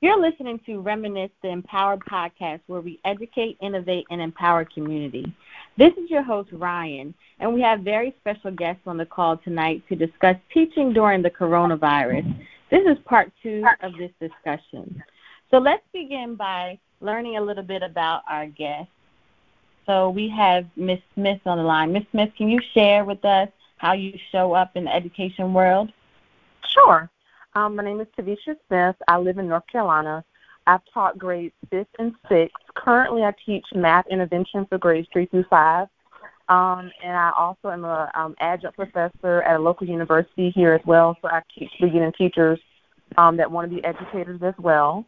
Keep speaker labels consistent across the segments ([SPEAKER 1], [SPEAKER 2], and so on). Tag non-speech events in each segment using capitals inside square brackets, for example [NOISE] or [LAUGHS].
[SPEAKER 1] You're listening to Reminisce the Empower podcast, where we educate, innovate, and empower community. This is your host, Ryan, and we have very special guests on the call tonight to discuss teaching during the coronavirus. This is part two of this discussion. So let's begin by learning a little bit about our guests. So we have Miss Smith on the line. Miss Smith, can you share with us how you show up in the education world?
[SPEAKER 2] Sure. Um, my name is Tavisha Smith. I live in North Carolina. I've taught grades fifth and sixth. Currently, I teach math intervention for grades three through five. Um, and I also am a um, adjunct professor at a local university here as well. So I teach beginning teachers um, that want to be educators as well.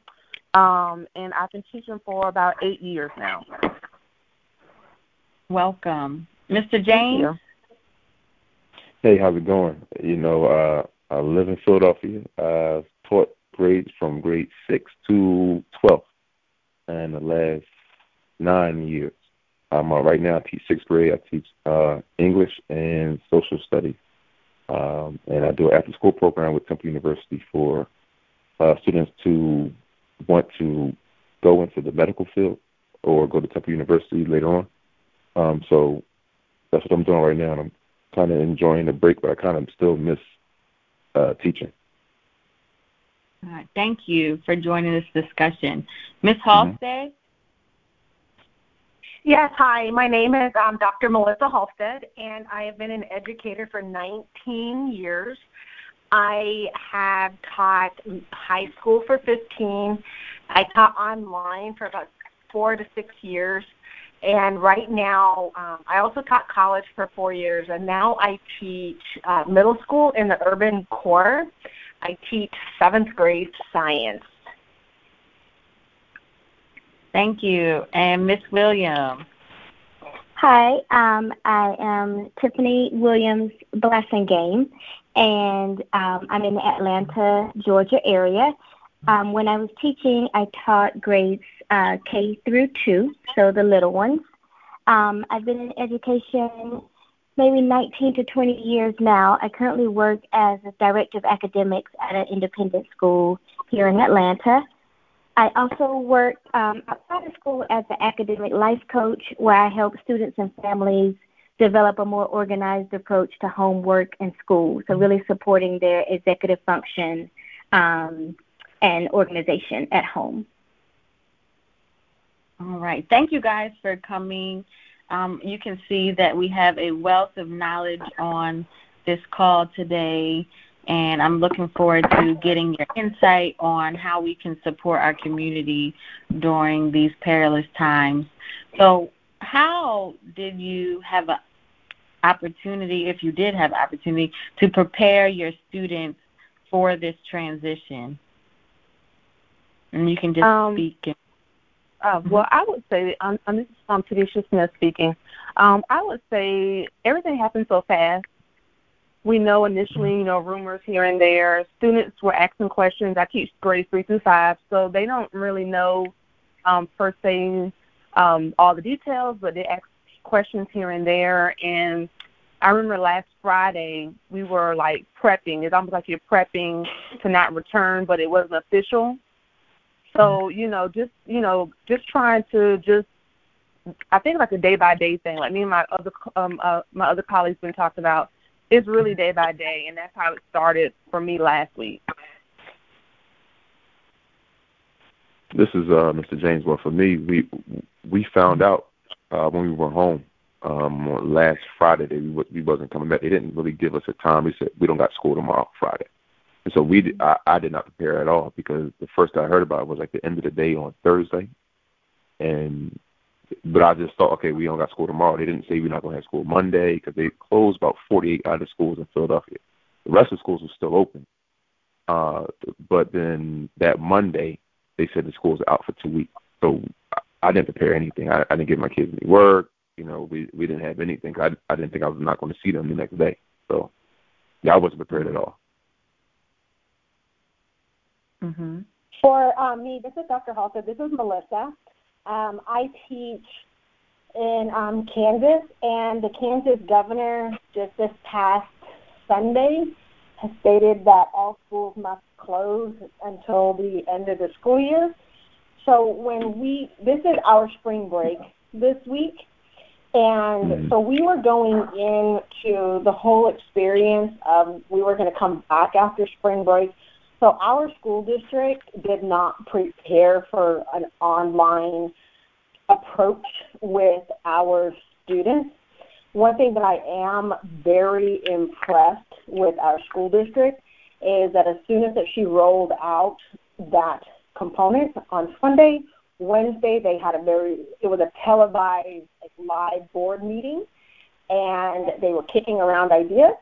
[SPEAKER 2] Um, and I've been teaching for about eight years now.
[SPEAKER 1] Welcome, Mr. James.
[SPEAKER 3] Hey, how's it going? You know, uh, I live in Philadelphia. I've taught grades from grade six to twelve, and the last nine years. Um, uh, right now, I teach sixth grade. I teach uh, English and social studies, um, and I do an after-school program with Temple University for uh, students to want to go into the medical field or go to Temple University later on. Um, so that's what I'm doing right now. And I'm kind of enjoying the break, but I kind of still miss uh, teaching.
[SPEAKER 1] All right. Thank you for joining this discussion. Ms. Halstead? Mm-hmm.
[SPEAKER 4] Yes, hi. My name is um, Dr. Melissa Halstead, and I have been an educator for 19 years. I have taught high school for 15. I taught online for about four to six years. And right now, um, I also taught college for four years, and now I teach uh, middle school in the urban core. I teach seventh grade science.
[SPEAKER 1] Thank you. And Miss Williams.
[SPEAKER 5] Hi, um, I am Tiffany Williams Blessing Game, and um, I'm in the Atlanta, Georgia area. Um, when I was teaching, I taught grades uh, K through two, so the little ones. Um, I've been in education maybe 19 to 20 years now. I currently work as a director of academics at an independent school here in Atlanta. I also work um, outside of school as an academic life coach where I help students and families develop a more organized approach to homework and school. So, really supporting their executive function um, and organization at home.
[SPEAKER 1] All right. Thank you guys for coming. Um, you can see that we have a wealth of knowledge on this call today, and I'm looking forward to getting your insight on how we can support our community during these perilous times. So, how did you have an opportunity, if you did have opportunity, to prepare your students for this transition? And you can just um, speak.
[SPEAKER 2] Uh, well, I would say, um, this is um, Tavisha Smith speaking. Um, I would say everything happened so fast. We know initially, you know, rumors here and there. Students were asking questions. I teach grades three through five, so they don't really know um, per se um, all the details, but they ask questions here and there. And I remember last Friday we were like prepping. It's almost like you're prepping to not return, but it wasn't official. So you know, just you know, just trying to just I think like a day by day thing. Like me and my other um uh, my other colleagues been talking about. It's really day by day, and that's how it started for me last week.
[SPEAKER 3] This is uh, Mr. James. Well, for me, we we found out uh, when we were home um, last Friday that we, we wasn't coming back. They didn't really give us a time. We said we don't got school tomorrow, Friday. And so we, I, I did not prepare at all because the first I heard about it was like the end of the day on Thursday, and but I just thought, okay, we don't got school tomorrow. They didn't say we're not to have school Monday because they closed about 48 out of schools in Philadelphia. The rest of the schools were still open. Uh, but then that Monday, they said the schools are out for two weeks. So I didn't prepare anything. I, I didn't give my kids any work. You know, we we didn't have anything. I I didn't think I was not going to see them the next day. So yeah, I wasn't prepared at all.
[SPEAKER 4] Mm-hmm. For um, me, this is Dr. Halter. This is Melissa. Um, I teach in um, Kansas, and the Kansas governor just this past Sunday has stated that all schools must close until the end of the school year. So when we, this is our spring break this week, and mm-hmm. so we were going into the whole experience of we were going to come back after spring break. So our school district did not prepare for an online approach with our students. One thing that I am very impressed with our school district is that as soon as that she rolled out that component on Sunday, Wednesday they had a very it was a televised like, live board meeting and they were kicking around ideas.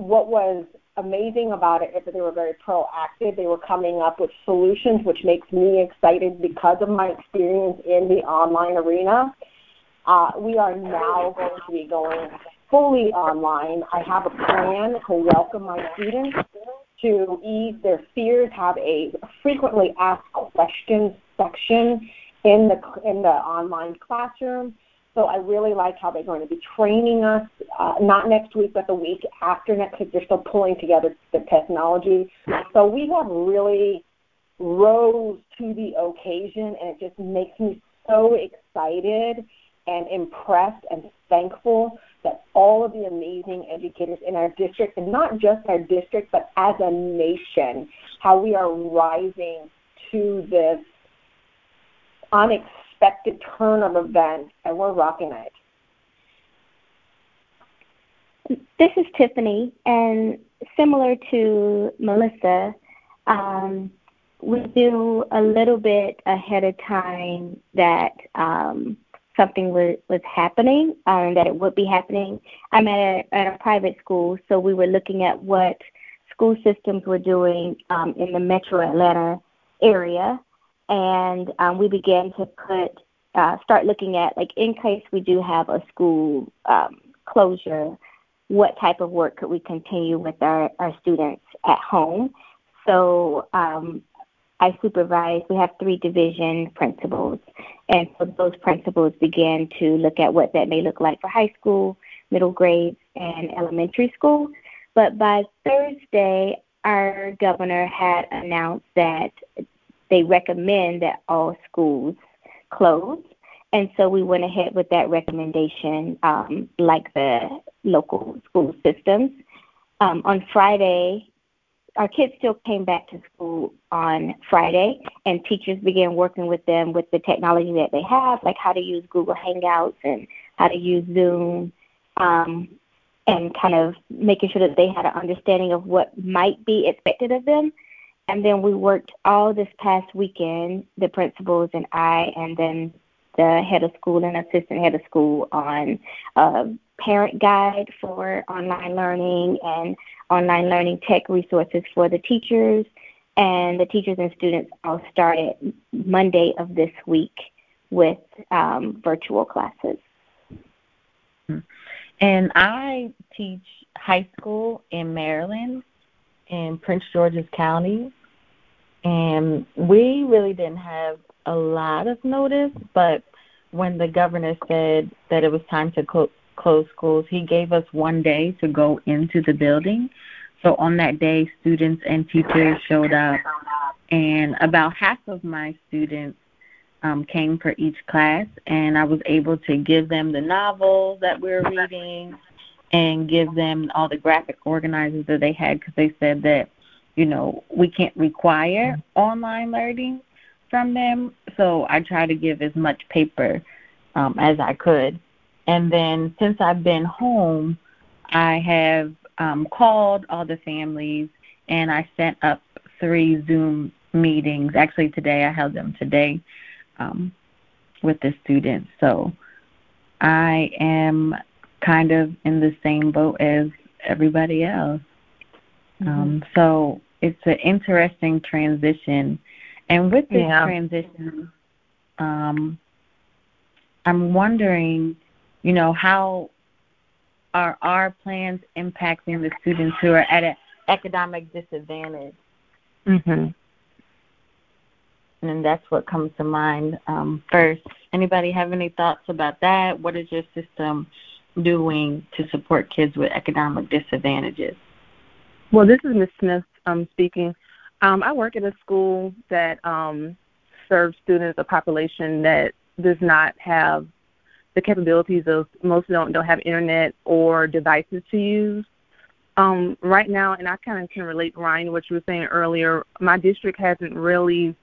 [SPEAKER 4] What was amazing about it is that they were very proactive. They were coming up with solutions, which makes me excited because of my experience in the online arena. Uh, we are now going to be going fully online. I have a plan to welcome my students to ease their fears, have a frequently asked questions section in the in the online classroom. So I really like how they're going to be training us, uh, not next week, but the week after next week. They're still pulling together the technology. So we have really rose to the occasion, and it just makes me so excited and impressed and thankful that all of the amazing educators in our district, and not just our district, but as a nation, how we are rising to this unexpected turn of events, and we're rocking it.
[SPEAKER 5] This is Tiffany, and similar to Melissa, um, we do a little bit ahead of time that um, something was, was happening, um, that it would be happening. I'm at a, at a private school, so we were looking at what school systems were doing um, in the metro Atlanta area and um, we began to put uh, start looking at like in case we do have a school um, closure, what type of work could we continue with our, our students at home? So um, I supervise. We have three division principals, and so those principals began to look at what that may look like for high school, middle grades, and elementary school. But by Thursday, our governor had announced that they recommend that all schools close. And so we went ahead with that recommendation, um, like the local school systems. Um, on Friday, our kids still came back to school on Friday, and teachers began working with them with the technology that they have, like how to use Google Hangouts and how to use Zoom, um, and kind of making sure that they had an understanding of what might be expected of them and then we worked all this past weekend, the principals and I, and then the head of school and assistant head of school on a parent guide for online learning and online learning tech resources for the teachers. And the teachers and students all started Monday of this week with um, virtual classes.
[SPEAKER 1] And I teach high school in Maryland, in Prince George's County and we really didn't have a lot of notice, but when the governor said that it was time to clo- close schools, he gave us one day to go into the building. So on that day, students and teachers showed up, and about half of my students um, came for each class, and I was able to give them the novels that we were reading and give them all the graphic organizers that they had because they said that you know, we can't require online learning from them. So I try to give as much paper um, as I could. And then since I've been home, I have um, called all the families and I sent up three Zoom meetings. Actually, today I held them today um, with the students. So I am kind of in the same boat as everybody else. Mm-hmm. Um, so it's an interesting transition. And with this yeah. transition, um, I'm wondering, you know, how are our plans impacting the students who are at an economic disadvantage?
[SPEAKER 2] Mm-hmm.
[SPEAKER 1] And that's what comes to mind um, first. Anybody have any thoughts about that? What is your system doing to support kids with economic disadvantages?
[SPEAKER 2] Well, this is Ms. Smith um, speaking. Um, I work at a school that um, serves students, a population that does not have the capabilities of most don't don't have internet or devices to use. Um, right now, and I kind of can relate, Ryan, to what you were saying earlier. My district hasn't really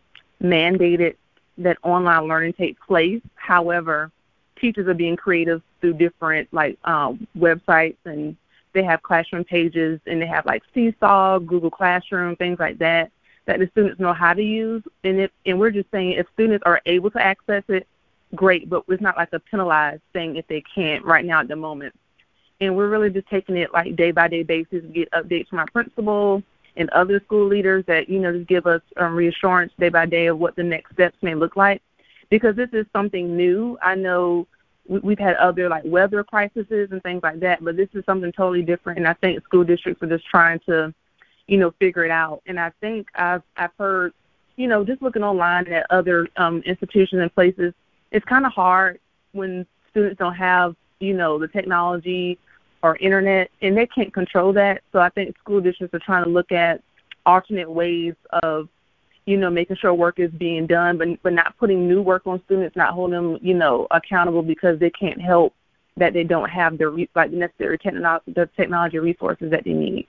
[SPEAKER 2] mandated that online learning take place. However, teachers are being creative through different like um, websites and they have classroom pages and they have like Seesaw, Google Classroom, things like that that the students know how to use. And if and we're just saying if students are able to access it, great, but it's not like a penalized thing if they can't right now at the moment. And we're really just taking it like day by day basis, get updates from our principal and other school leaders that, you know, just give us um, reassurance day by day of what the next steps may look like. Because this is something new. I know we've had other like weather crises and things like that, but this is something totally different. And I think school districts are just trying to, you know, figure it out. And I think I've I've heard, you know, just looking online at other um, institutions and places, it's kind of hard when students don't have, you know, the technology or internet, and they can't control that. So I think school districts are trying to look at alternate ways of you know, making sure work is being done, but but not putting new work on students, not holding them, you know, accountable because they can't help that they don't have the re- like the necessary technology the technology resources that they need.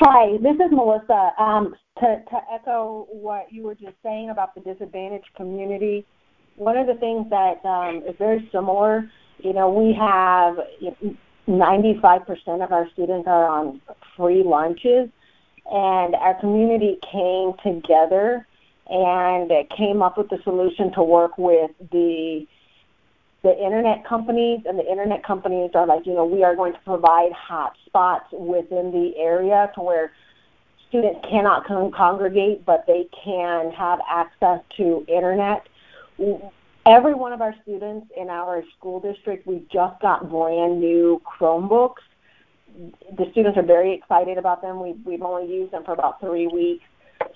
[SPEAKER 4] Hi, this is Melissa. Um, to, to echo what you were just saying about the disadvantaged community, one of the things that um, is very similar, you know, we have 95% of our students are on free lunches, and our community came together and came up with the solution to work with the the internet companies and the internet companies are like you know we are going to provide hotspots within the area to where students cannot con- congregate but they can have access to internet every one of our students in our school district, we just got brand new Chromebooks. The students are very excited about them. We, we've only used them for about three weeks.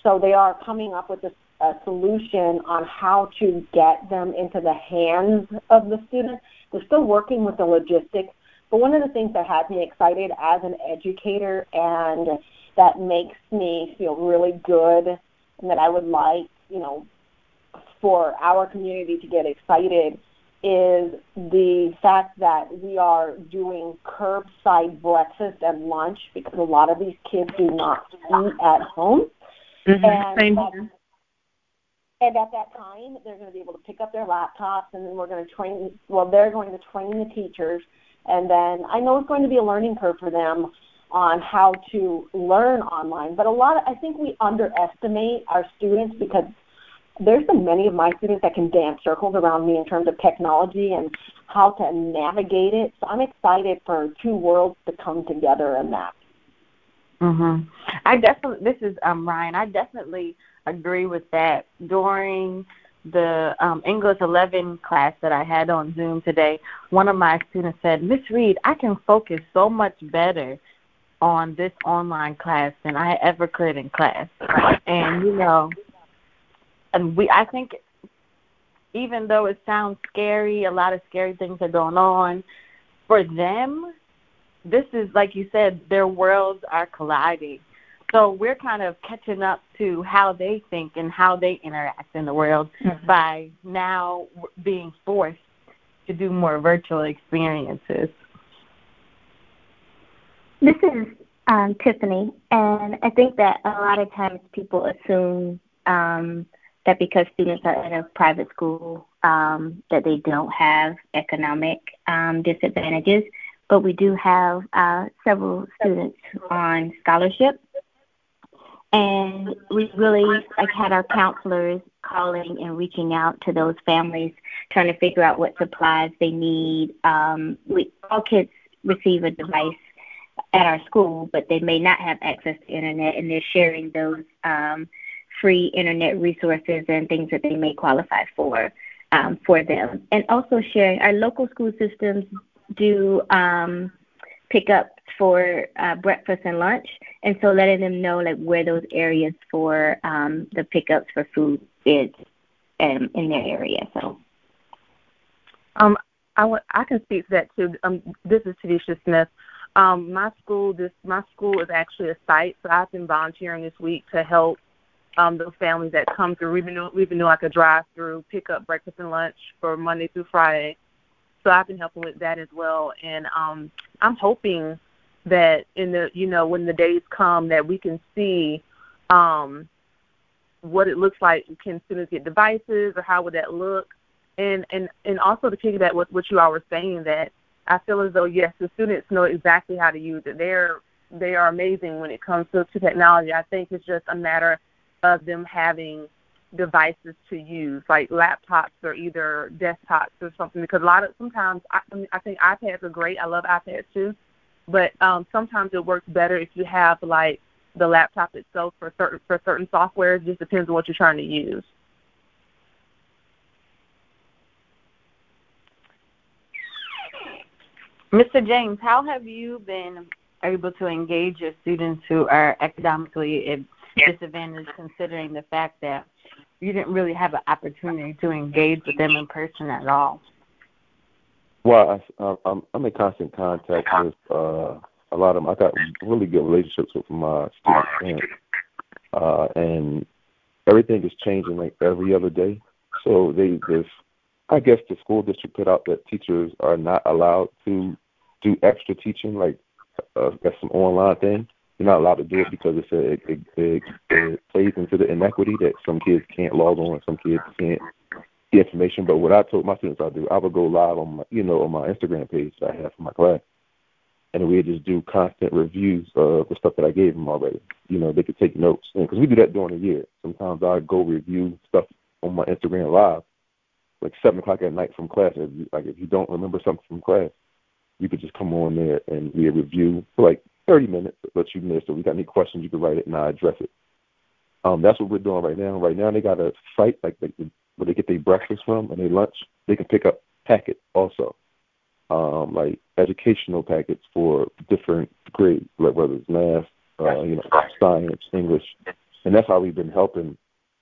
[SPEAKER 4] So they are coming up with a, a solution on how to get them into the hands of the students. They're still working with the logistics. But one of the things that has me excited as an educator and that makes me feel really good and that I would like, you know, for our community to get excited is the fact that we are doing curbside breakfast and lunch because a lot of these kids do not eat at home.
[SPEAKER 2] Mm-hmm. And, Same here.
[SPEAKER 4] and at that time, they're going to be able to pick up their laptops, and then we're going to train. Well, they're going to train the teachers, and then I know it's going to be a learning curve for them on how to learn online. But a lot, of, I think we underestimate our students because there's been many of my students that can dance circles around me in terms of technology and how to navigate it. So I'm excited for two worlds to come together in that.
[SPEAKER 1] Mhm. I definitely this is um Ryan. I definitely agree with that. During the um, English 11 class that I had on Zoom today, one of my students said, "Miss Reed, I can focus so much better on this online class than I ever could in class." And you know, and we I think even though it sounds scary, a lot of scary things are going on, for them, this is like you said, their worlds are colliding. So we're kind of catching up to how they think and how they interact in the world mm-hmm. by now being forced to do more virtual experiences.
[SPEAKER 5] This is um, Tiffany, and I think that a lot of times people assume um, that because students are in a private school, um, that they don't have economic um, disadvantages. But we do have uh, several students on scholarship, and we really like had our counselors calling and reaching out to those families, trying to figure out what supplies they need. Um, we all kids receive a device at our school, but they may not have access to internet, and they're sharing those. Um, free internet resources and things that they may qualify for um, for them. And also sharing our local school systems do um, pickups for uh, breakfast and lunch, and so letting them know like where those areas for um, the pickups for food is um, in their area. So.
[SPEAKER 2] Um, I can speak to that too. Um, this is Tadisha Smith. Um, my school, this my school is actually a site, so I've been volunteering this week to help um, those families that come through. We've been doing, we've been doing like a drive-through, pick up breakfast and lunch for Monday through Friday. So I've been helping with that as well, and um, I'm hoping that in the you know when the days come that we can see um, what it looks like. Can students get devices, or how would that look? And and and also to piggyback with what you all were saying that I feel as though yes, the students know exactly how to use it. They're they are amazing when it comes to, to technology. I think it's just a matter of them having devices to use, like laptops or either desktops or something. Because a lot of sometimes I, I, think iPads are great. I love iPads too, but um, sometimes it works better if you have like the laptop itself for certain for certain software. It just depends on what you're trying to use.
[SPEAKER 1] Mr. James, how have you been able to engage your students who are academically disadvantaged, considering the fact that you didn't really have an opportunity to engage with them in person at all?
[SPEAKER 3] Well, I, I'm I'm in constant contact with uh, a lot of them. I got really good relationships with my students, and, uh, and everything is changing like every other day. So they this, I guess the school district put out that teachers are not allowed to do extra teaching, like uh, that's some online thing. You're not allowed to do it because it's a, it, it, it, plays into the inequity that some kids can't log on, some kids can't get information. But what I told my students I do, I would go live on my, you know, on my Instagram page that I have for my class, and we would just do constant reviews of the stuff that I gave them already. You know, they could take notes because we do that during the year. Sometimes I go review stuff on my Instagram live, like seven o'clock at night from class. If you, like if you don't remember something from class, you could just come on there and we review like 30 minutes, let you. So if you got any questions, you can write it and I address it. Um, that's what we're doing right now. Right now, they got a site like they, where they get their breakfast from and their lunch. They can pick up packets also, um, like educational packets for different grades, like whether it's math, uh, you know, science, English, and that's how we've been helping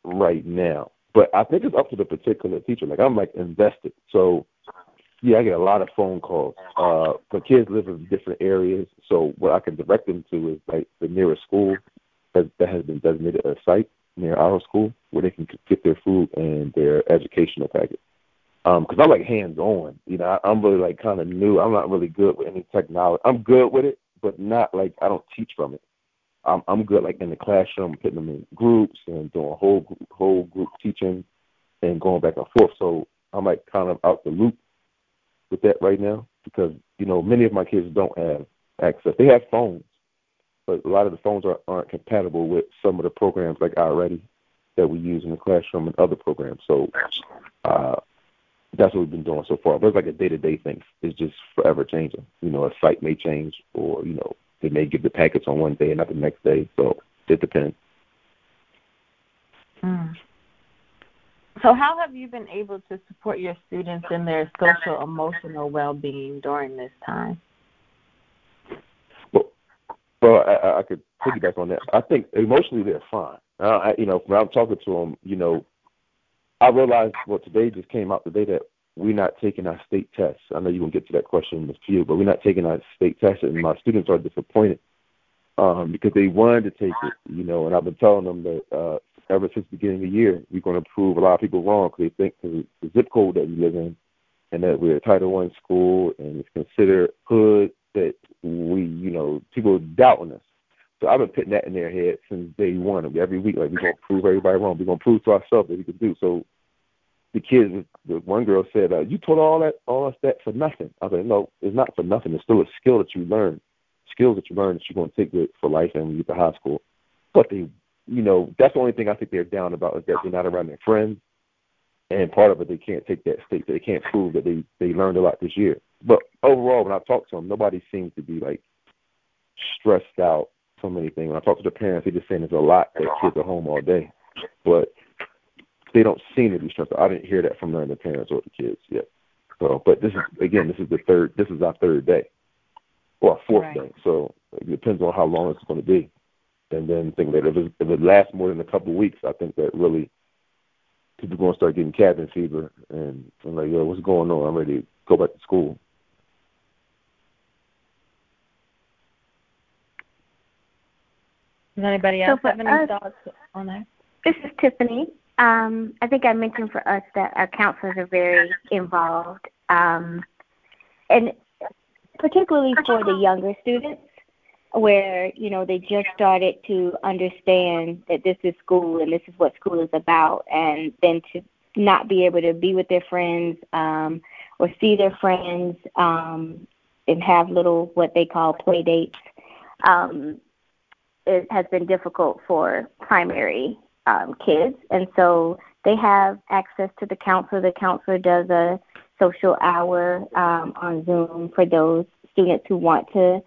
[SPEAKER 3] right now. But I think it's up to the particular teacher. Like I'm like invested, so yeah, I get a lot of phone calls. Uh, but kids live in different areas, so what I can direct them to is like the nearest school that, that has been designated a site near our school where they can get their food and their educational packet. Um, cause I'm like hands on, you know, I, I'm really like kind of new. I'm not really good with any technology. I'm good with it, but not like I don't teach from it. I'm I'm good like in the classroom, putting them in groups and doing whole group, whole group teaching and going back and forth. So I'm like kind of out the loop with that right now because you know many of my kids don't have access. They have phones, but a lot of the phones are, aren't compatible with some of the programs like iReady that we use in the classroom and other programs. So uh, that's what we've been doing so far. But it's like a day-to-day thing. It's just forever changing. You know, a site may change, or you know, they may give the packets on one day and not the next day. So it depends.
[SPEAKER 1] Mm. So, how have you been able to support your students in their social emotional well being during this time?
[SPEAKER 3] Well, I, I could piggyback on that. I think emotionally they're fine. Uh, I, you know, when I'm talking to them, you know, I realized well today just came out today that we're not taking our state tests. I know you're gonna get to that question in a few, but we're not taking our state tests, and my students are disappointed um, because they wanted to take it, you know. And I've been telling them that uh, ever since the beginning of the year, we're going to prove a lot of people wrong because they think because the zip code that we live in, and that we're a Title One school and it's considered hood that we, you know, people are doubting us. So I've been putting that in their head since day one. Every week, like we're gonna prove everybody wrong. We're gonna prove to ourselves that we can do. So the kids, the one girl said, uh, "You told all that, all us that for nothing." I said, "No, it's not for nothing. It's still a skill that you learn, skills that you learn that you're gonna take with for life and when you get to high school." But they you know, that's the only thing I think they're down about is that they're not around their friends. And part of it, they can't take that state. They can't prove that they they learned a lot this year. But overall, when I talk to them, nobody seems to be like stressed out from anything. When I talk to the parents, they're just saying there's a lot that kids are home all day, but they don't seem to be stressed out. I didn't hear that from none of the parents or the kids yet. So, but this is again, this is the third. This is our third day, or fourth right. day. So it depends on how long it's going to be and then think that if it, if it lasts more than a couple of weeks, I think that really people are going to start getting cabin fever and, and like, yo, what's going on? I'm ready. To go back to school.
[SPEAKER 1] Does anybody else so have any us, thoughts on that?
[SPEAKER 5] This is Tiffany. Um, I think I mentioned for us that our counselors are very involved, um, and particularly for the younger students, where you know they just started to understand that this is school and this is what school is about, and then to not be able to be with their friends um, or see their friends um, and have little what they call play dates. Um, it has been difficult for primary um, kids, and so they have access to the counselor. The counselor does a social hour um, on Zoom for those students who want to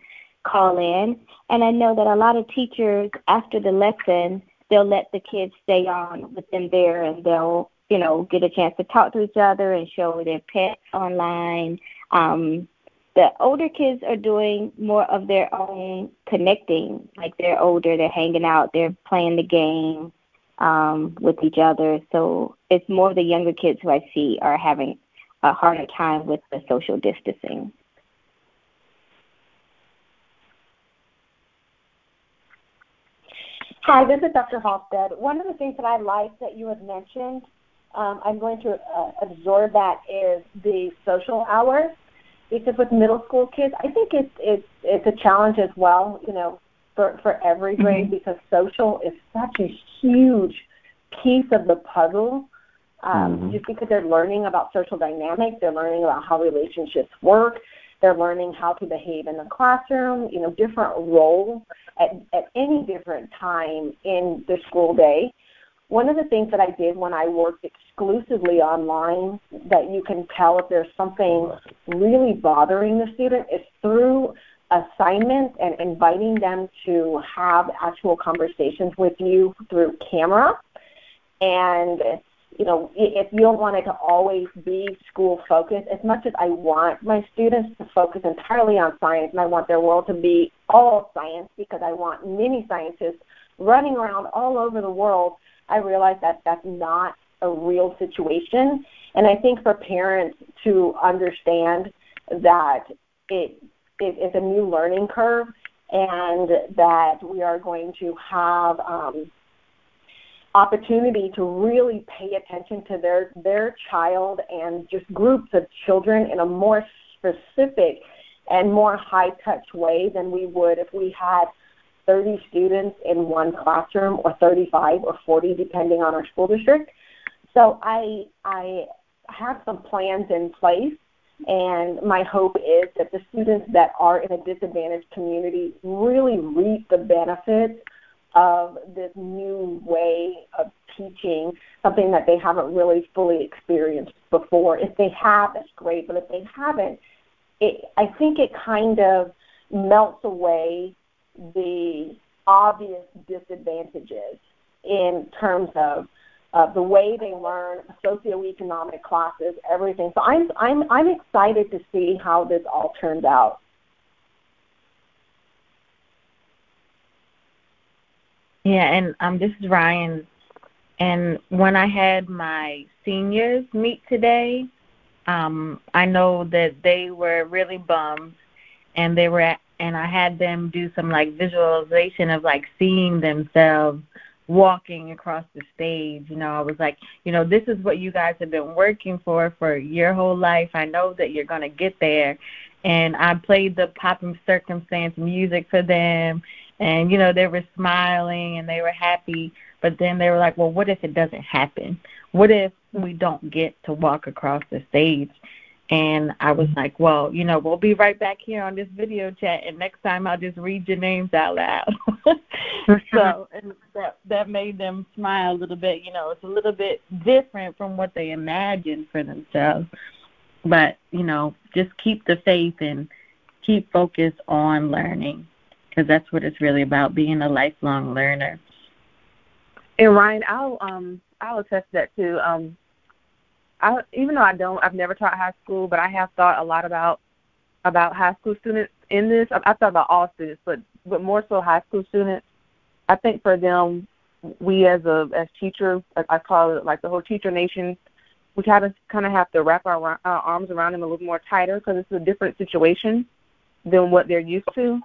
[SPEAKER 5] call in. And I know that a lot of teachers, after the lesson, they'll let the kids stay on with them there, and they'll you know get a chance to talk to each other and show their pets online. Um, the older kids are doing more of their own connecting. Like they're older, they're hanging out, they're playing the game um, with each other. So it's more the younger kids who I see are having a harder time with the social distancing.
[SPEAKER 4] Hi, this is Dr. Halstead. One of the things that I like that you had mentioned, um, I'm going to uh, absorb that is the social hour because with middle school kids, I think it's it's it's a challenge as well. You know, for for every mm-hmm. grade mm-hmm. because social is such a huge piece of the puzzle. Um, mm-hmm. Just because they're learning about social dynamics, they're learning about how relationships work, they're learning how to behave in the classroom. You know, different roles at at any different time in the school day. One of the things that I did when I worked exclusively online that you can tell if there's something really bothering the student is through assignments and inviting them to have actual conversations with you through camera. And you know, if you don't want it to always be school focused, as much as I want my students to focus entirely on science and I want their world to be all science because I want many scientists running around all over the world I realize that that's not a real situation. And I think for parents to understand that it, it is a new learning curve and that we are going to have um, opportunity to really pay attention to their their child and just groups of children in a more specific and more high touch way than we would if we had 30 students in one classroom or 35 or 40 depending on our school district. So I I have some plans in place and my hope is that the students that are in a disadvantaged community really reap the benefits of this new way of teaching, something that they haven't really fully experienced before. If they have, that's great, but if they haven't, it, I think it kind of melts away the obvious disadvantages in terms of uh, the way they learn, socioeconomic classes, everything. So I'm I'm I'm excited to see how this all turns out.
[SPEAKER 1] Yeah, and um, this is Ryan. And when I had my seniors meet today, um, I know that they were really bummed, and they were at, and I had them do some like visualization of like seeing themselves walking across the stage. You know, I was like, you know, this is what you guys have been working for for your whole life. I know that you're going to get there. And I played the pomp circumstance music for them. And, you know, they were smiling and they were happy. But then they were like, well, what if it doesn't happen? What if we don't get to walk across the stage? And I was mm-hmm. like, well, you know, we'll be right back here on this video chat, and next time I'll just read your names out loud. [LAUGHS] so and that that made them smile a little bit. You know, it's a little bit different from what they imagined for themselves. But you know, just keep the faith and keep focused on learning, because that's what it's really about, being a lifelong learner.
[SPEAKER 2] And Ryan, I'll um I'll attest that too. Um, I even though I don't, I've never taught high school, but I have thought a lot about about high school students in this. I've, thought about all students, but but more so high school students. I think for them, we as a as teachers, I call it like the whole teacher nation, we kind of kind of have to wrap our, our arms around them a little more tighter because it's a different situation than what they're used to.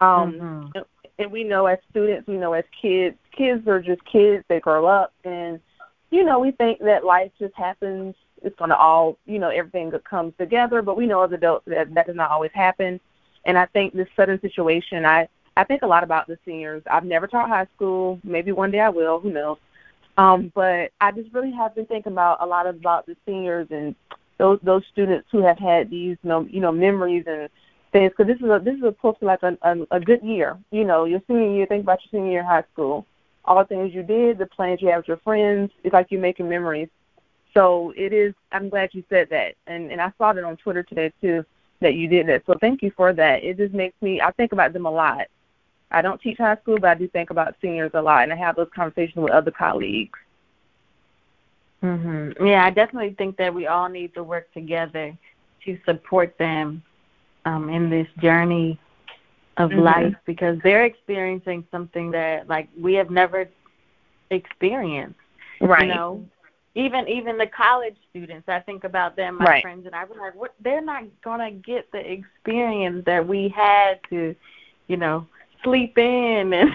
[SPEAKER 2] Um, mm-hmm. And we know as students, we know as kids, kids are just kids. They grow up, and you know, we think that life just happens. It's going to all, you know, everything comes together. But we know as adults that that does not always happen. And I think this sudden situation, I I think a lot about the seniors. I've never taught high school. Maybe one day I will. Who knows? Um, but I just really have been thinking about a lot about the seniors and those those students who have had these you know, you know memories and things. Because this is a this is supposed to like a, a a good year. You know, your senior year. Think about your senior year in high school. All the things you did, the plans you have with your friends. It's like you're making memories. So it is. I'm glad you said that, and and I saw it on Twitter today too that you did that. So thank you for that. It just makes me. I think about them a lot I don't teach high school, but I do think about seniors a lot, and I have those conversations with other colleagues.
[SPEAKER 1] Mhm. Yeah, I definitely think that we all need to work together to support them um, in this journey of mm-hmm. life because they're experiencing something that like we have never experienced.
[SPEAKER 2] Right.
[SPEAKER 1] You know, even even the college students, I think about them, my
[SPEAKER 2] right.
[SPEAKER 1] friends, and I was like, what? They're not gonna get the experience that we had to, you know, sleep in and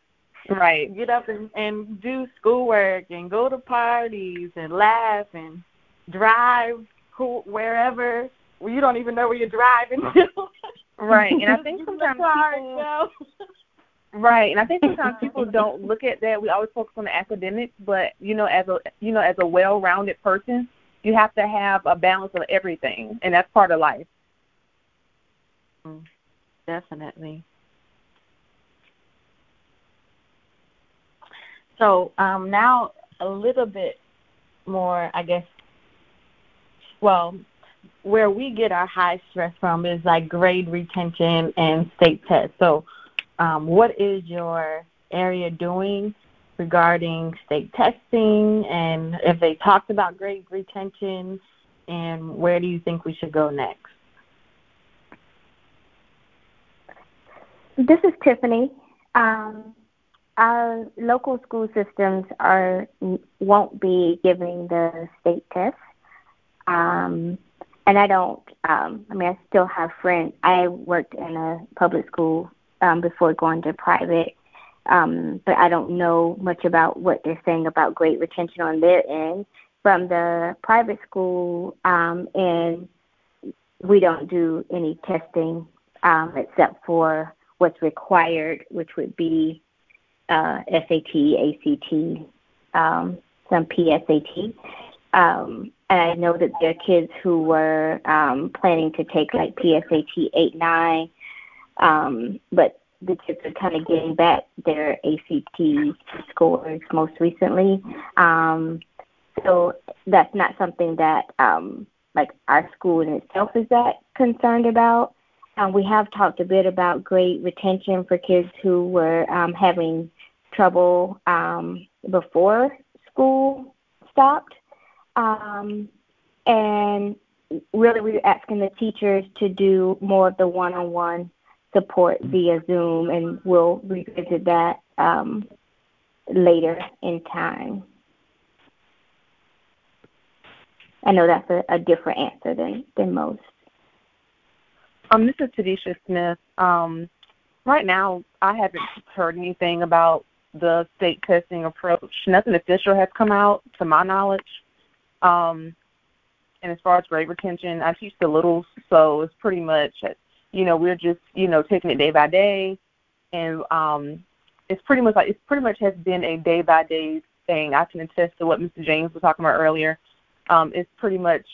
[SPEAKER 1] [LAUGHS]
[SPEAKER 2] right
[SPEAKER 1] get up and, and do schoolwork and go to parties and laugh and drive who, wherever you don't even know where you're driving to. [LAUGHS]
[SPEAKER 2] right, and I think sometimes people, [LAUGHS] right, and I think sometimes people don't look at that. We always focus on the academics, but you know, as a you know, as a well-rounded person, you have to have a balance of everything, and that's part of life.
[SPEAKER 1] Mm, definitely. So um, now a little bit more, I guess. Well, where we get our high stress from is like grade retention and state tests. So, um, what is your area doing regarding state testing, and if they talked about grade retention, and where do you think we should go next?
[SPEAKER 5] This is Tiffany. Um, our local school systems are won't be giving the state test. Um, and I don't. Um, I mean, I still have friends. I worked in a public school um, before going to private, um, but I don't know much about what they're saying about grade retention on their end. From the private school, um, and we don't do any testing um, except for what's required, which would be uh, SAT, ACT, um, some PSAT. Um, and I know that there are kids who were um, planning to take like PSAT 8, 9, um, but the kids are kind of getting back their ACT scores most recently. Um, so that's not something that um, like our school in itself is that concerned about. Um, we have talked a bit about grade retention for kids who were um, having trouble um, before school stopped. Um, and really, we were asking the teachers to do more of the one on one support via Zoom, and we'll revisit that um, later in time. I know that's a, a different answer than, than most.
[SPEAKER 2] Um, this is Tadisha Smith. Um, right now, I haven't heard anything about the state testing approach. Nothing official has come out, to my knowledge. Um, and as far as grade retention, I teach the littles, so it's pretty much, you know, we're just, you know, taking it day by day, and um, it's pretty much like it's pretty much has been a day by day thing. I can attest to what Mr. James was talking about earlier. Um, it's pretty much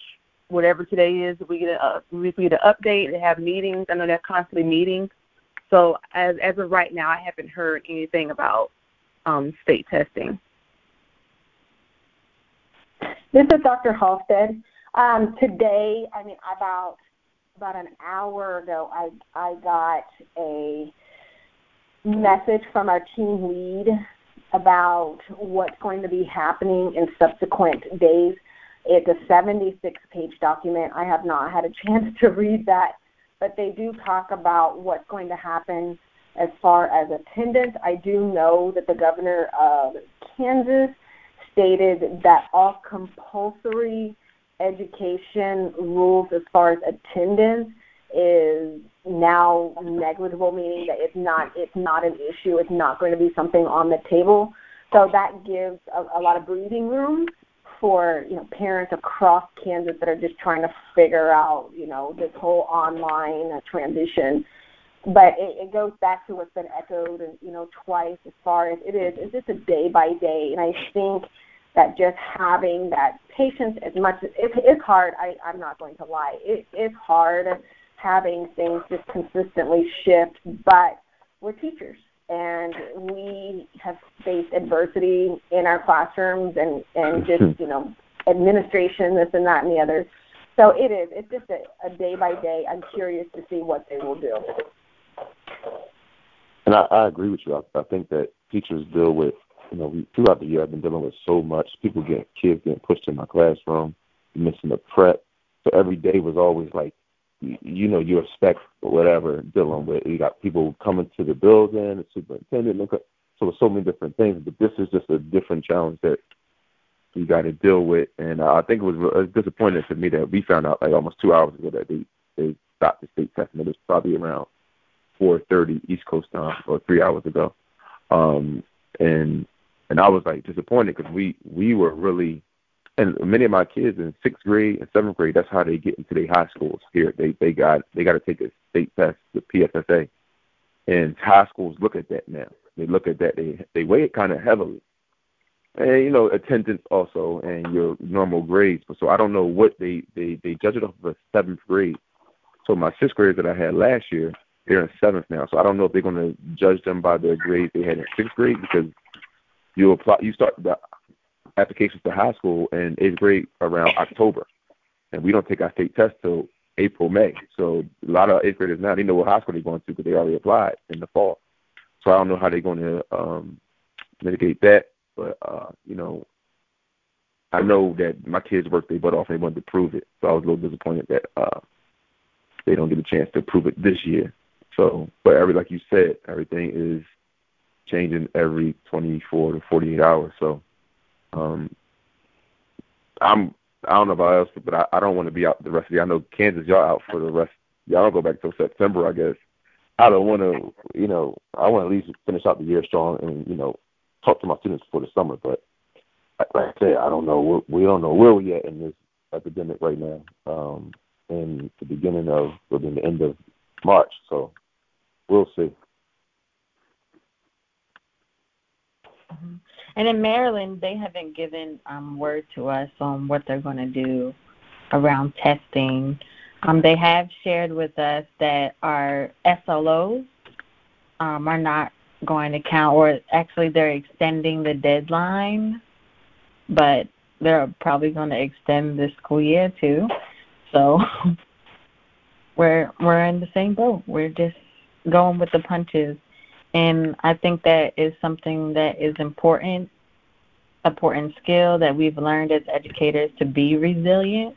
[SPEAKER 2] whatever today is. We get a we get an update. They have meetings. I know they're constantly meeting. So as as of right now, I haven't heard anything about um, state testing.
[SPEAKER 4] This is Dr. Halstead. Um, today, I mean, about about an hour ago, I I got a message from our team lead about what's going to be happening in subsequent days. It's a 76 page document. I have not had a [LAUGHS] chance to read that, but they do talk about what's going to happen as far as attendance, I do know that the governor of Kansas stated that all compulsory education rules as far as attendance is now negligible, meaning that it's not it's not an issue. It's not going to be something on the table. So that gives a, a lot of breathing room for you know parents across Kansas that are just trying to figure out you know this whole online transition. But it, it goes back to what's been echoed you know twice as far as it is. It's just a day by day, and I think that just having that patience as much as it, it's hard. I, I'm not going to lie. It, it's hard having things just consistently shift, but we're teachers and we have faced adversity in our classrooms and and just hmm. you know administration this and that and the other so it is it's just a, a day by day i'm curious to see what they will do
[SPEAKER 3] and i, I agree with you I, I think that teachers deal with you know we, throughout the year i've been dealing with so much people get kids getting pushed in my classroom missing the prep so every day was always like you know you expect whatever dealing with. You got people coming to the building, the superintendent, so so many different things. But this is just a different challenge that you got to deal with. And uh, I think it was, it was disappointing to me that we found out like almost two hours ago that they they stopped the state testing. It was probably around 4:30 East Coast time or three hours ago. Um, and and I was like disappointed because we we were really and many of my kids in sixth grade and seventh grade, that's how they get into their high schools here. They they got they got to take a state test, the PSSA, and high schools look at that now. They look at that. They they weigh it kind of heavily, and you know attendance also and your normal grades. But so I don't know what they they they judge it off of a seventh grade. So my sixth grade that I had last year, they're in seventh now. So I don't know if they're going to judge them by their grade they had in sixth grade because you apply you start the applications to high school in eighth grade around [LAUGHS] October, and we don't take our state test till April, May. So a lot of eighth graders now they know what high school they're going to because they already applied in the fall. So I don't know how they're going to um, mitigate that, but uh, you know, I know that my kids worked their butt off and they wanted to prove it. So I was a little disappointed that uh, they don't get a chance to prove it this year. So, but every like you said, everything is changing every 24 to 48 hours. So um, I'm I don't know about else, but I, I don't want to be out the rest of the. I know Kansas, y'all out for the rest. Y'all don't go back till September, I guess. I don't want to, you know, I want to at least finish out the year strong and you know talk to my students for the summer. But like I said, I don't know. We don't know where we're at in this epidemic right now. Um, in the beginning of, or in the end of March, so we'll see.
[SPEAKER 1] Mm-hmm. And in Maryland, they haven't given um, word to us on what they're going to do around testing. Um, they have shared with us that our SLOs um, are not going to count, or actually they're extending the deadline, but they're probably going to extend the school year too. So [LAUGHS] we're we're in the same boat. We're just going with the punches. And I think that is something that is important, important skill that we've learned as educators to be resilient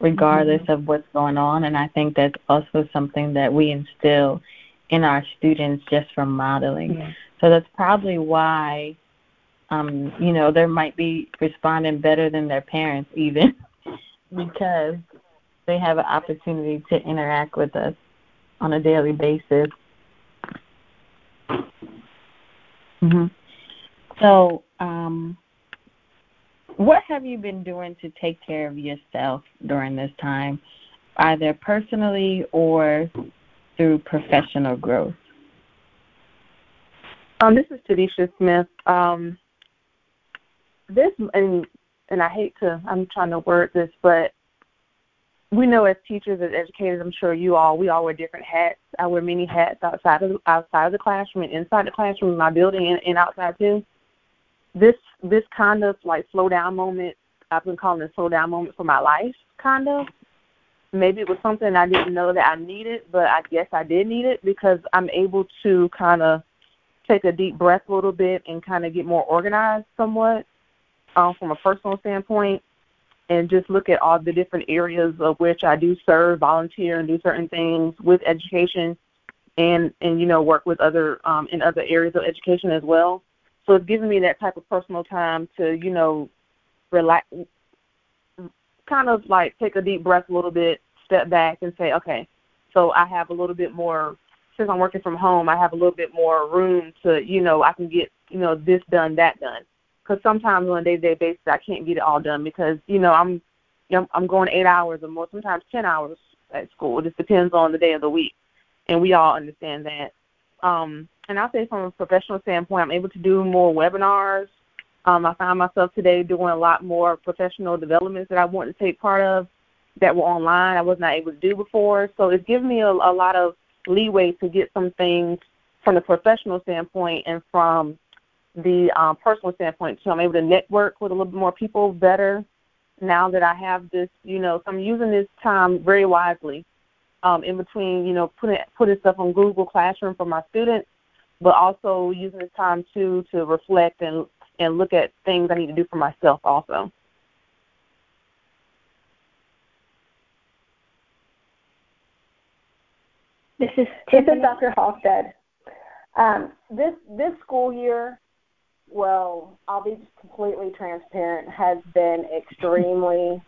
[SPEAKER 1] regardless mm-hmm. of what's going on. And I think that's also something that we instill in our students just from modeling. Yeah. So that's probably why um, you know, they might be responding better than their parents even [LAUGHS] because they have an opportunity to interact with us on a daily basis Mm-hmm. So, um, what have you been doing to take care of yourself during this time, either personally or through professional growth?
[SPEAKER 2] Um, this is Tadisha Smith. Um, this and and I hate to I'm trying to word this, but we know as teachers, as educators, I'm sure you all, we all wear different hats. I wear many hats outside of outside of the classroom and inside the classroom, in my building, and, and outside too. This this kind of like slow down moment, I've been calling it slow down moment for my life, kind of. Maybe it was something I didn't know that I needed, but I guess I did need it because I'm able to kind of take a deep breath a little bit and kind of get more organized somewhat um, from a personal standpoint and just look at all the different areas of which I do serve, volunteer, and do certain things with education, and and you know work with other um, in other areas of education as well. So it's given me that type of personal time to, you know, relax, kind of like take a deep breath a little bit, step back, and say, okay, so I have a little bit more. Since I'm working from home, I have a little bit more room to, you know, I can get, you know, this done, that done. Because sometimes on a day-to-day basis, I can't get it all done because, you know, I'm, you know, I'm going eight hours or more, sometimes ten hours at school. It just depends on the day of the week, and we all understand that. Um, and I'll say from a professional standpoint, I'm able to do more webinars. Um, I find myself today doing a lot more professional developments that I want to take part of that were online I was not able to do before. So it's given me a, a lot of leeway to get some things from the professional standpoint and from the um, personal standpoint. So I'm able to network with a little bit more people better now that I have this, you know, so I'm using this time very wisely um, in between, you know, putting putting stuff on Google Classroom for my students, but also using this time too to reflect and and look at things I need to do for myself also.
[SPEAKER 5] This is
[SPEAKER 4] this is Dr. Halstead. Um, this this school year, well, I'll be completely transparent, has been extremely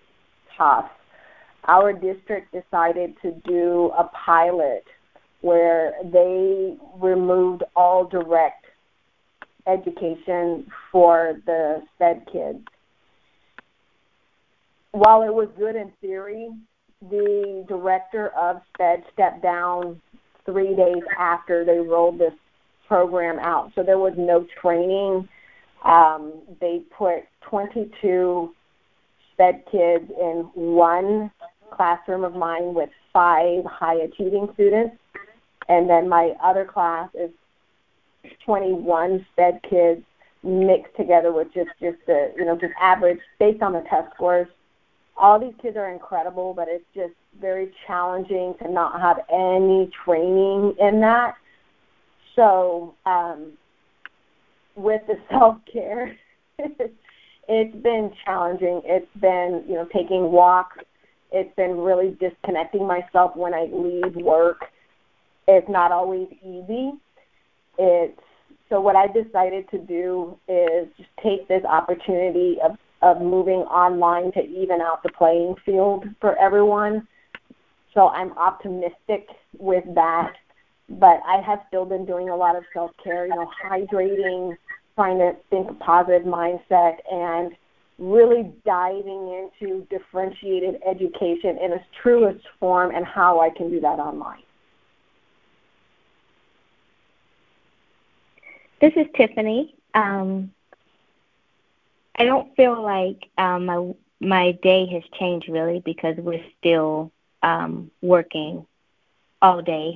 [SPEAKER 4] tough. Our district decided to do a pilot where they removed all direct education for the SPED kids. While it was good in theory, the director of SPED stepped down three days after they rolled this program out. So there was no training. Um, they put 22 SPED kids in one classroom of mine with five high achieving students. And then my other class is 21 SPED kids mixed together with just just the you know just average based on the test scores. All these kids are incredible, but it's just very challenging to not have any training in that. So um, with the [LAUGHS] self care, it's been challenging. It's been you know taking walks. It's been really disconnecting myself when I leave work. It's not always easy it's so what I decided to do is just take this opportunity of of moving online to even out the playing field for everyone. So I'm optimistic with that. But I have still been doing a lot of self care, you know, hydrating, trying to think a positive mindset and really diving into differentiated education in its truest form and how I can do that online.
[SPEAKER 5] This is Tiffany. Um, I don't feel like um, my my day has changed really because we're still um, working all day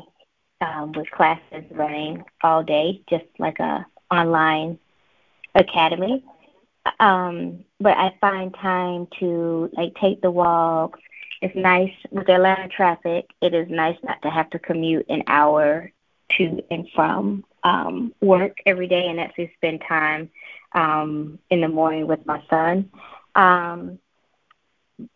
[SPEAKER 5] um, with classes running all day, just like a online academy. Um, but I find time to like take the walks. It's nice with Atlanta traffic. It is nice not to have to commute an hour to and from um, work every day, and actually spend time um, in the morning with my son. Um,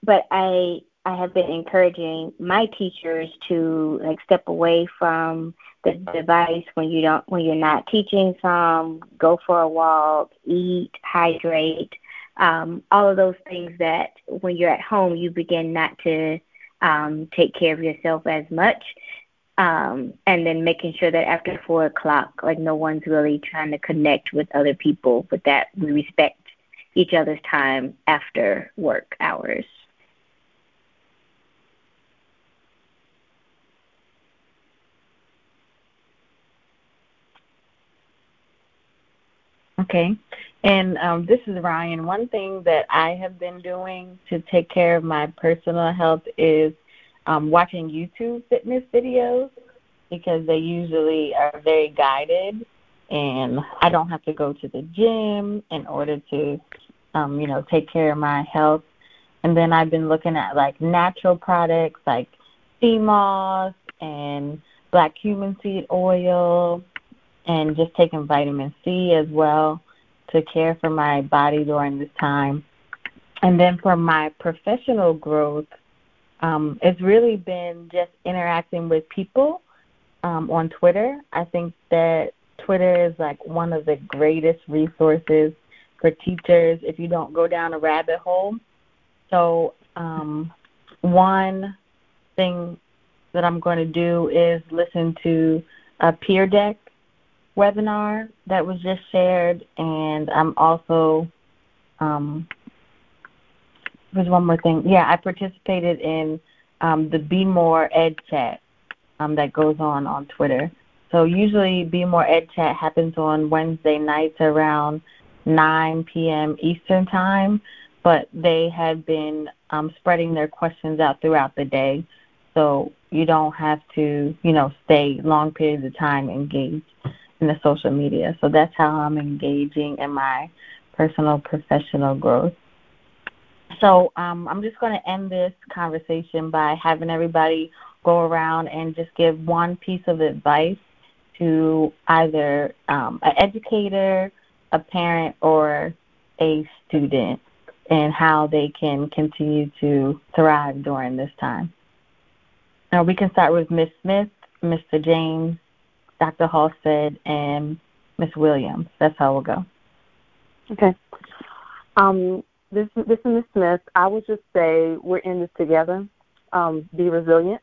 [SPEAKER 5] but I I have been encouraging my teachers to like step away from the device when you don't when you're not teaching some, go for a walk, eat, hydrate, um, all of those things that when you're at home you begin not to um, take care of yourself as much um, and then making sure that after four o'clock, like no one's really trying to connect with other people, but that we respect each other's time after work hours.
[SPEAKER 1] Okay. And um, this is Ryan. One thing that I have been doing to take care of my personal health is um, watching YouTube fitness videos because they usually are very guided, and I don't have to go to the gym in order to, um, you know, take care of my health. And then I've been looking at like natural products like sea moss and black cumin seed oil, and just taking vitamin C as well to care for my body during this time. And then for my professional growth, um, it's really been just interacting with people um, on Twitter. I think that Twitter is like one of the greatest resources for teachers if you don't go down a rabbit hole. So, um, one thing that I'm going to do is listen to a Pear Deck webinar that was just shared, and I'm also um, there's one more thing. Yeah, I participated in um, the Be More Ed Chat um, that goes on on Twitter. So usually Be More Ed Chat happens on Wednesday nights around 9 p.m. Eastern Time, but they have been um, spreading their questions out throughout the day. So you don't have to, you know, stay long periods of time engaged in the social media. So that's how I'm engaging in my personal professional growth. So um, I'm just going to end this conversation by having everybody go around and just give one piece of advice to either um, an educator, a parent, or a student and how they can continue to thrive during this time. Now we can start with Ms. Smith, Mr. James, Dr. Halstead, and Ms. Williams. That's how we'll go.
[SPEAKER 2] Okay. Um, this, this is Ms. Smith. I would just say we're in this together. Um, be resilient,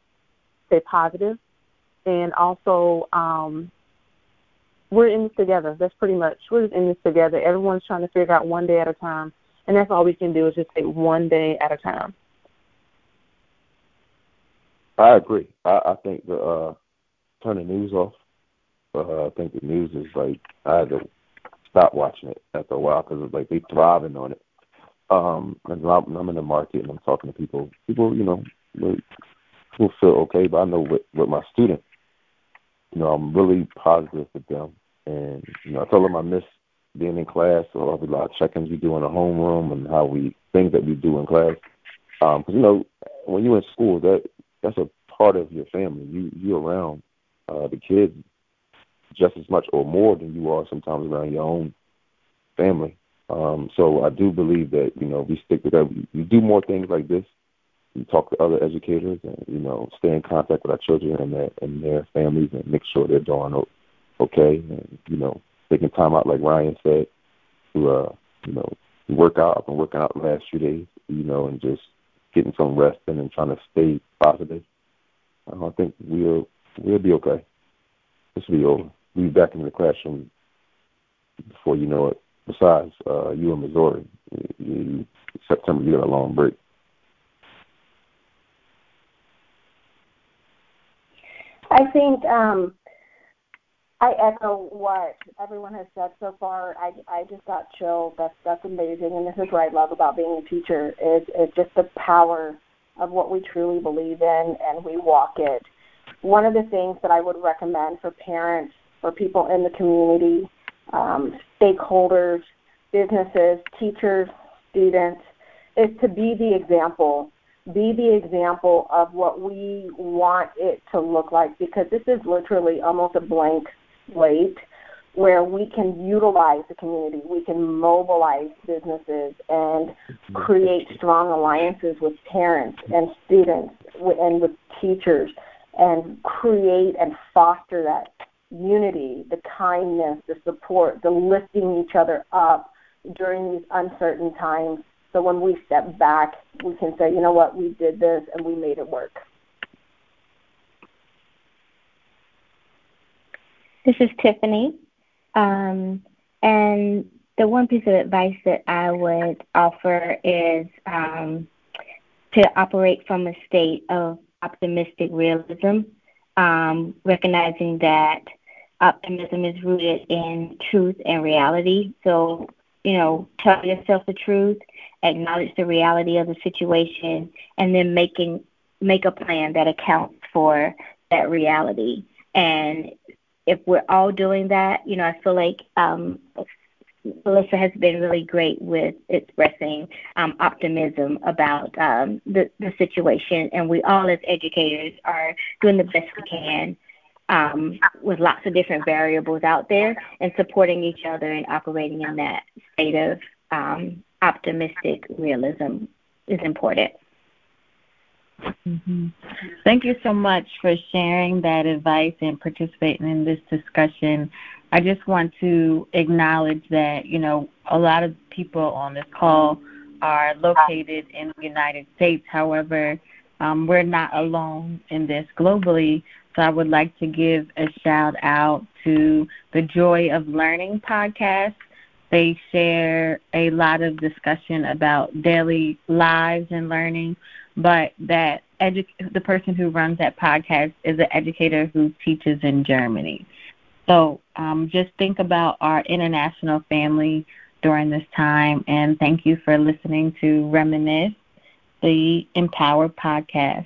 [SPEAKER 2] stay positive, and also um, we're in this together. That's pretty much we're just in this together. Everyone's trying to figure out one day at a time, and that's all we can do is just take one day at a time.
[SPEAKER 3] I agree. I, I think the uh, turn the news off. Uh, I think the news is like I had to stop watching it after a while because it's like they thriving on it. Um, and I'm, I'm in the market and I'm talking to people. People, you know, people feel okay, but I know with with my students, you know, I'm really positive with them. And you know, I told them I miss being in class, I'll a lot of check-ins we do in the homeroom and how we things that we do in class. Because um, you know, when you're in school, that that's a part of your family. You you around uh, the kids just as much or more than you are sometimes around your own family. Um, so I do believe that you know we stick with that. We, we do more things like this. We talk to other educators and you know stay in contact with our children and their and their families and make sure they're doing okay. And you know taking time out like Ryan said to uh, you know work out. I've been working out the last few days. You know and just getting some rest and trying to stay positive. I think we'll we'll be okay. This will be over. Be back in the classroom before you know it. Besides, uh, you in Missouri, you, September you got a long break.
[SPEAKER 4] I think um, I echo what everyone has said so far. I I just got chilled. That's that's amazing, and this is what I love about being a teacher. Is it's just the power of what we truly believe in, and we walk it. One of the things that I would recommend for parents, for people in the community, um, stakeholders, businesses, teachers, students, is to be the example. Be the example of what we want it to look like because this is literally almost a blank slate where we can utilize the community, we can mobilize businesses and create strong alliances with parents and students and with teachers and create and foster that unity, the kindness, the support, the lifting each other up during these uncertain times. So when we step back, we can say, you know what, we did this and we made it work.
[SPEAKER 5] This is Tiffany. Um, and the one piece of advice that I would offer is um, to operate from a state of optimistic realism, um, recognizing that optimism is rooted in truth and reality. So, you know, tell yourself the truth, acknowledge the reality of the situation, and then making make a plan that accounts for that reality. And if we're all doing that, you know, I feel like um, Melissa has been really great with expressing um, optimism about um, the, the situation, and we all as educators are doing the best we can um, with lots of different variables out there and supporting each other and operating in that state of um, optimistic realism is important.
[SPEAKER 1] Mm-hmm. Thank you so much for sharing that advice and participating in this discussion. I just want to acknowledge that, you know, a lot of people on this call are located in the United States. However, um, we're not alone in this globally. So I would like to give a shout out to the Joy of Learning podcast. They share a lot of discussion about daily lives and learning, but that edu- the person who runs that podcast is an educator who teaches in Germany. So um, just think about our international family during this time, and thank you for listening to Reminisce, the Empower podcast.